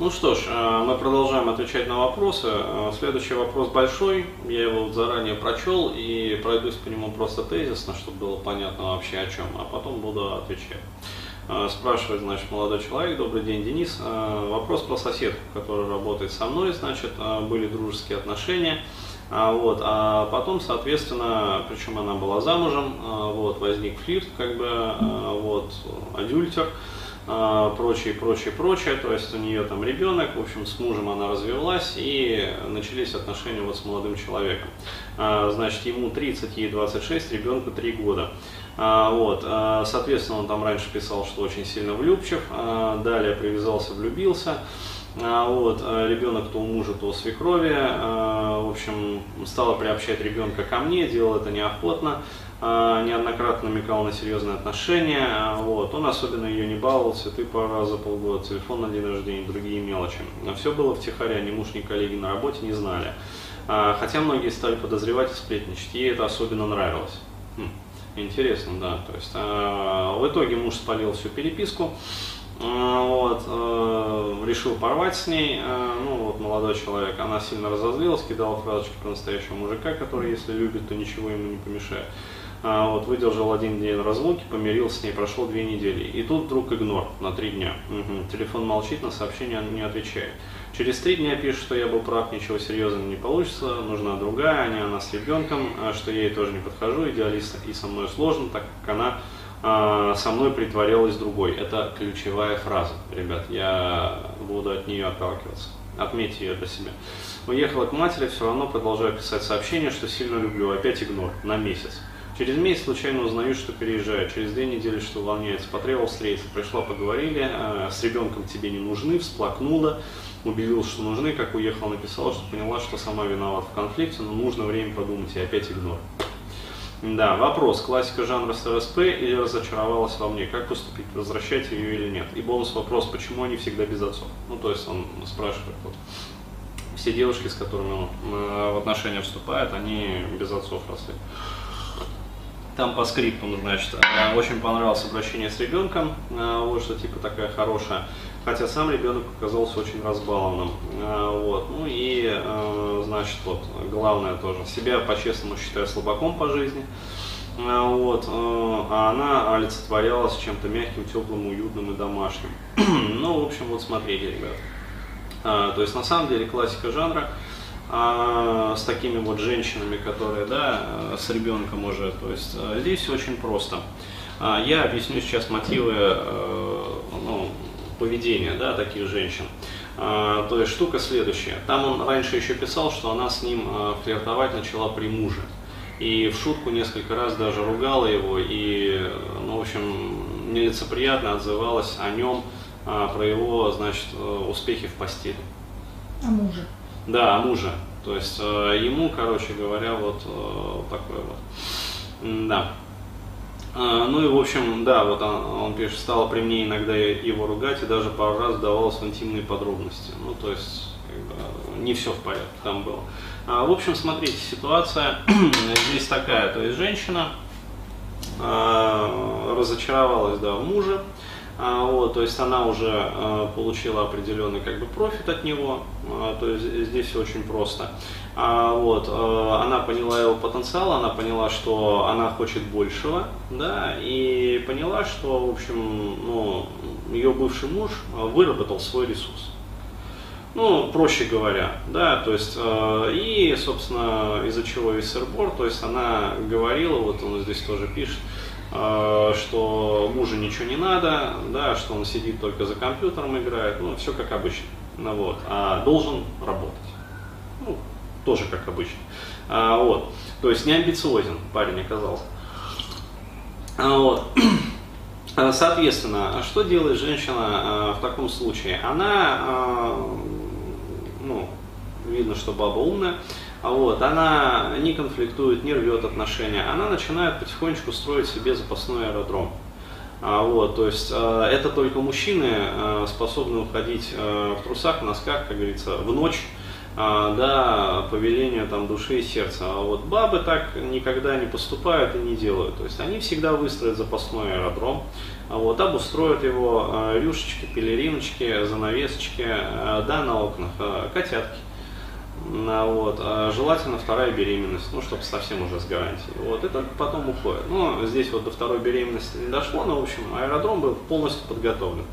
Ну что ж, э, мы продолжаем отвечать на вопросы. Э, следующий вопрос большой, я его заранее прочел и пройдусь по нему просто тезисно, чтобы было понятно вообще о чем, а потом буду отвечать. Э, спрашивает, значит, молодой человек, добрый день, Денис. Вопрос про соседку, которая работает со мной, значит, были дружеские отношения. Вот, а потом, соответственно, причем она была замужем, вот, возник флирт, как бы, вот, адюльтер, прочее, прочее, прочее. То есть у нее там ребенок, в общем, с мужем она развелась и начались отношения вот с молодым человеком. А, значит, ему 30, ей 26, ребенку 3 года. А, вот, соответственно, он там раньше писал, что очень сильно влюбчив, далее привязался, влюбился. Вот, ребенок то у мужа, то у свекрови. В общем, стала приобщать ребенка ко мне, делал это неохотно. А, неоднократно намекал на серьезные отношения. А, вот. Он особенно ее не баловал, цветы пару раз за полгода, телефон на день рождения, другие мелочи. Но все было втихаря, ни муж, ни коллеги на работе не знали. А, хотя многие стали подозревать и сплетничать, ей это особенно нравилось. Хм, интересно, да. То есть, в итоге муж спалил всю переписку, вот, решил порвать с ней, ну вот молодой человек, она сильно разозлилась, кидала фразочки про настоящего мужика, который если любит, то ничего ему не помешает. А, вот, выдержал один день разлуки, помирился с ней, прошло две недели. И тут вдруг игнор на три дня. Угу. Телефон молчит, на сообщение не отвечает. Через три дня пишет, что я был прав, ничего серьезного не получится, нужна другая, а не она с ребенком, а что я ей тоже не подхожу, идеалист и со мной сложно, так как она а, со мной притворялась другой. Это ключевая фраза, ребят, я буду от нее отталкиваться. Отметьте ее для себя. Уехала к матери, все равно продолжаю писать сообщение, что сильно люблю. Опять игнор на месяц. Через месяц случайно узнаю, что переезжаю. Через две недели, что увольняется. Потребовал встретиться. Пришла, поговорили. Э, с ребенком тебе не нужны. Всплакнула. Убедил, что нужны. Как уехала, написала, что поняла, что сама виновата в конфликте, но нужно время подумать. И опять игнор. Да, вопрос. Классика жанра СРСП или разочаровалась во мне? Как поступить? Возвращать ее или нет? И бонус вопрос, почему они всегда без отцов? Ну, то есть он спрашивает, вот, все девушки, с которыми он э, в отношения вступает, они без отцов росли. Там по скрипту, значит, э, очень понравилось обращение с ребенком, э, вот что типа такая хорошая, хотя сам ребенок оказался очень разбалованным, э, вот, ну и, значит, вот, главное тоже, себя по-честному считаю слабаком по жизни, вот, а она олицетворялась чем-то мягким, теплым, уютным и домашним. ну, в общем, вот смотрите, ребят, то есть на самом деле классика жанра – а, с такими вот женщинами, которые, да, с ребенком уже. То есть э, здесь очень просто. А, я объясню сейчас мотивы э, ну, поведения да, таких женщин. А, то есть штука следующая. Там он раньше еще писал, что она с ним э, флиртовать начала при муже. И в шутку несколько раз даже ругала его и, ну, в общем, нелицеприятно отзывалась о нем, про его, значит, успехи в постели. А мужа? Да, мужа. То есть э, ему, короче говоря, вот э, такой вот. Да. Э, ну и в общем, да, вот он, он пишет, стало при мне иногда его ругать и даже пару раз давалось в интимные подробности. Ну то есть не все в порядке там было. А, в общем, смотрите, ситуация здесь такая, то есть женщина э, разочаровалась да, в муже, а, вот, то есть она уже а, получила определенный как бы профит от него, а, то есть здесь все очень просто. Вот, она поняла его потенциал, она поняла, что она хочет большего, да, и поняла, что, в общем, ну, ее бывший муж выработал свой ресурс. Ну, проще говоря, да, то есть, и, собственно, из-за чего весь сырбор, то есть она говорила, вот он здесь тоже пишет, Э, что мужу ничего не надо, да, что он сидит только за компьютером играет, ну, все как обычно, ну, вот, а должен работать, ну, тоже как обычно, а, вот, то есть не амбициозен парень оказался, а, вот. Соответственно, что делает женщина а, в таком случае? Она, а, ну, видно, что баба умная, а вот, она не конфликтует, не рвет отношения, она начинает потихонечку строить себе запасной аэродром. А, вот, то есть э, это только мужчины э, способны уходить э, в трусах, в носках, как говорится, в ночь да, по велению там души и сердца. А вот бабы так никогда не поступают и не делают. То есть они всегда выстроят запасной аэродром, а вот, обустроят его, рюшечки, пелериночки, занавесочки, да, на окнах, котятки. Вот, желательно вторая беременность, ну, чтобы совсем уже с гарантией. Вот, только потом уходит. Но здесь вот до второй беременности не дошло, но, в общем, аэродром был полностью подготовлен.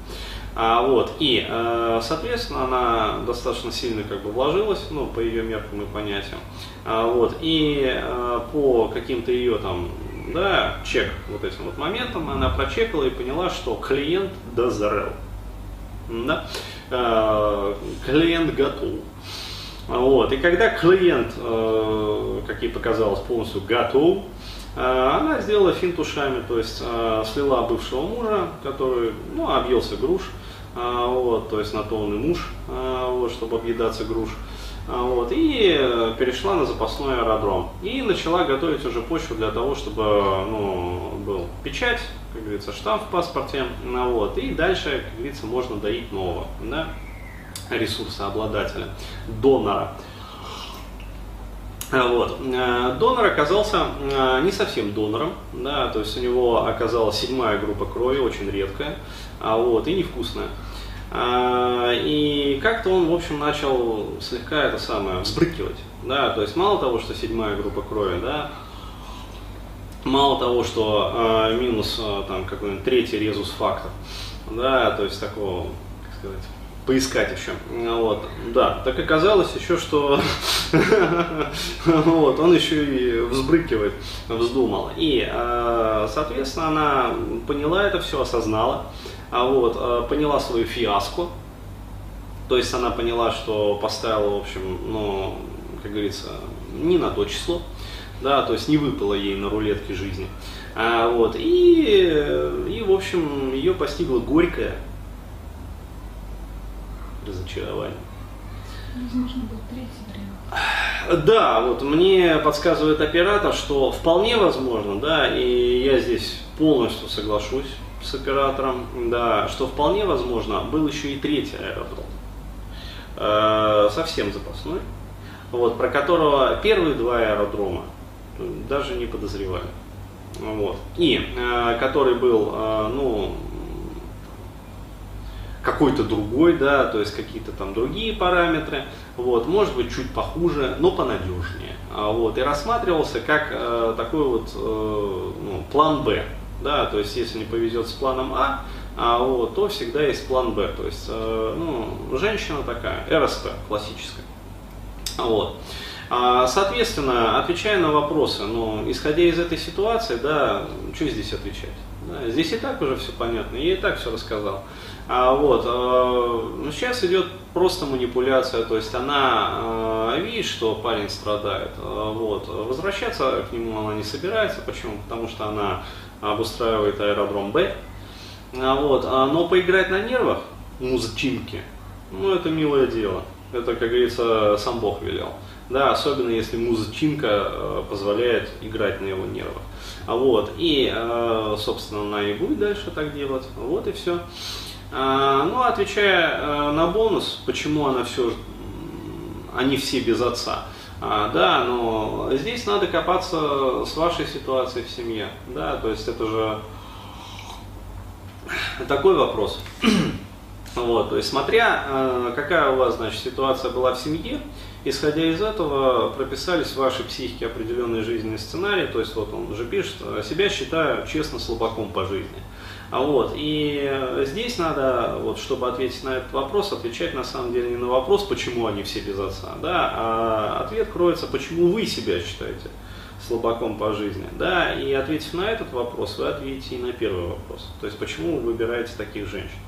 А, вот, и, э, соответственно, она достаточно сильно как бы вложилась, ну, по ее меркам и понятиям. А, вот, и э, по каким-то ее там, да, чек вот этим вот моментам, она прочекала и поняла, что клиент дозрел. Да? Э, клиент готов. Вот. И когда клиент, как ей показалось, полностью готов, она сделала финт ушами, то есть слила бывшего мужа, который ну, объелся груш, вот, то есть на то он и муж, вот, чтобы объедаться груш. Вот, и перешла на запасной аэродром. И начала готовить уже почву для того, чтобы ну, был печать, как говорится, штамп в паспорте. Вот, и дальше, как говорится, можно доить нового да, ресурса обладателя, донора. Вот. Э, донор оказался э, не совсем донором, да, то есть у него оказалась седьмая группа крови, очень редкая, а вот, и невкусная. И как-то он, в общем, начал слегка это самое взбрыкивать. Да, то есть мало того, что седьмая группа крови, да, мало того, что э, минус э, там какой-нибудь третий резус фактор, да, то есть такого, как сказать, поискать еще. Вот, да, так оказалось еще, что вот, он еще и взбрыкивает, вздумал. И, э, соответственно, она поняла это все, осознала, а вот, э, поняла свою фиаско, то есть она поняла, что поставила, в общем, ну, как говорится, не на то число, да, то есть не выпало ей на рулетке жизни. А, вот, и, и, в общем, ее постигло горькое разочарование. Возможно, был третий вариант. Да, вот мне подсказывает оператор, что вполне возможно, да, и я здесь полностью соглашусь с оператором, да, что вполне возможно был еще и третий аэродром, э, совсем запасной, вот, про которого первые два аэродрома даже не подозревали. Вот. И э, который был, э, ну, какой-то другой, да, то есть какие-то там другие параметры, вот, может быть чуть похуже, но понадежнее, а, вот, и рассматривался как э, такой вот э, ну, план Б, да, то есть если не повезет с планом А, а вот, то всегда есть план Б, то есть, э, ну, женщина такая, РСП классическая, вот. А, соответственно, отвечая на вопросы, ну, исходя из этой ситуации, да, что здесь отвечать? Да, здесь и так уже все понятно, я и так все рассказал. А, вот, э, ну, сейчас идет просто манипуляция, то есть она э, видит, что парень страдает, э, вот, возвращаться к нему она не собирается, почему? Потому что она обустраивает аэродром Б, а, вот, а, но поиграть на нервах музычинки, ну это милое дело, это, как говорится, сам Бог велел. Да, особенно если музычинка э, позволяет играть на его нервах. А вот, и, э, собственно, она и будет дальше так делать. Вот и все. А, ну, отвечая э, на бонус, почему она все, они все без отца. А, да, но здесь надо копаться с вашей ситуацией в семье. Да, то есть это же такой вопрос. Вот, то есть смотря э, какая у вас значит, ситуация была в семье, исходя из этого прописались в вашей психике определенные жизненные сценарии, то есть вот он уже пишет, себя считаю честно слабаком по жизни. А вот, и здесь надо, вот, чтобы ответить на этот вопрос, отвечать на самом деле не на вопрос, почему они все без отца, да, а ответ кроется, почему вы себя считаете слабаком по жизни, да, и ответив на этот вопрос, вы ответите и на первый вопрос, то есть почему вы выбираете таких женщин.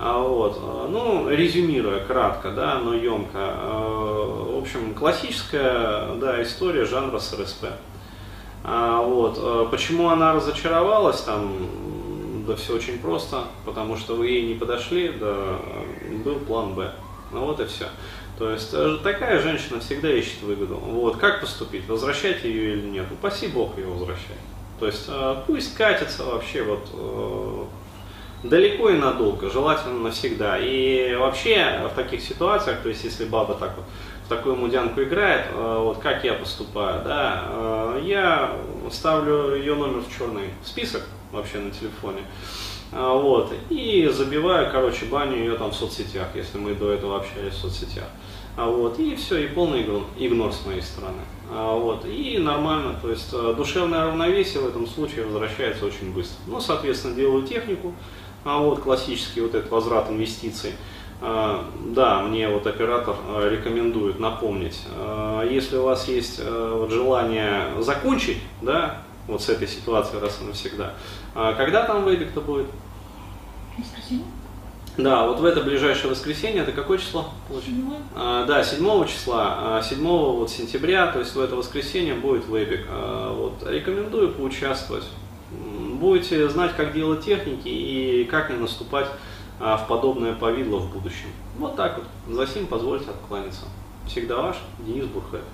А вот, ну, резюмируя кратко, да, но емко, э, в общем, классическая, да, история жанра СРСП. А вот, э, почему она разочаровалась, там, да все очень просто, потому что вы ей не подошли, да был план Б. Ну вот и все. То есть э, такая женщина всегда ищет выгоду. Вот, как поступить? Возвращать ее или нет? Упаси Бог ее возвращать. То есть э, пусть катится вообще вот э, далеко и надолго, желательно навсегда. И вообще в таких ситуациях, то есть если баба так вот в такую мудянку играет, вот как я поступаю, да, я ставлю ее номер в черный список вообще на телефоне. А, вот, и забиваю, короче, баню ее там в соцсетях, если мы до этого общались в соцсетях. А вот, и все, и полный игнор, игнор с моей стороны. А вот, и нормально, то есть э, душевное равновесие в этом случае возвращается очень быстро. Ну, соответственно, делаю технику, вот классический вот этот возврат инвестиций. Да, мне вот оператор э, рекомендует напомнить, если у вас есть э, желание закончить, да, вот с этой ситуацией раз и навсегда, а когда там вейбик-то будет? Воскресенье? Да, вот в это ближайшее воскресенье, это какое число? Седьмое? А, да, 7 числа, 7 вот сентября, то есть в это воскресенье будет вебик. А, вот, рекомендую поучаствовать. Будете знать, как делать техники и как не наступать а, в подобное повидло в будущем. Вот так вот. За сим позвольте откланяться. Всегда ваш Денис Бурхаев.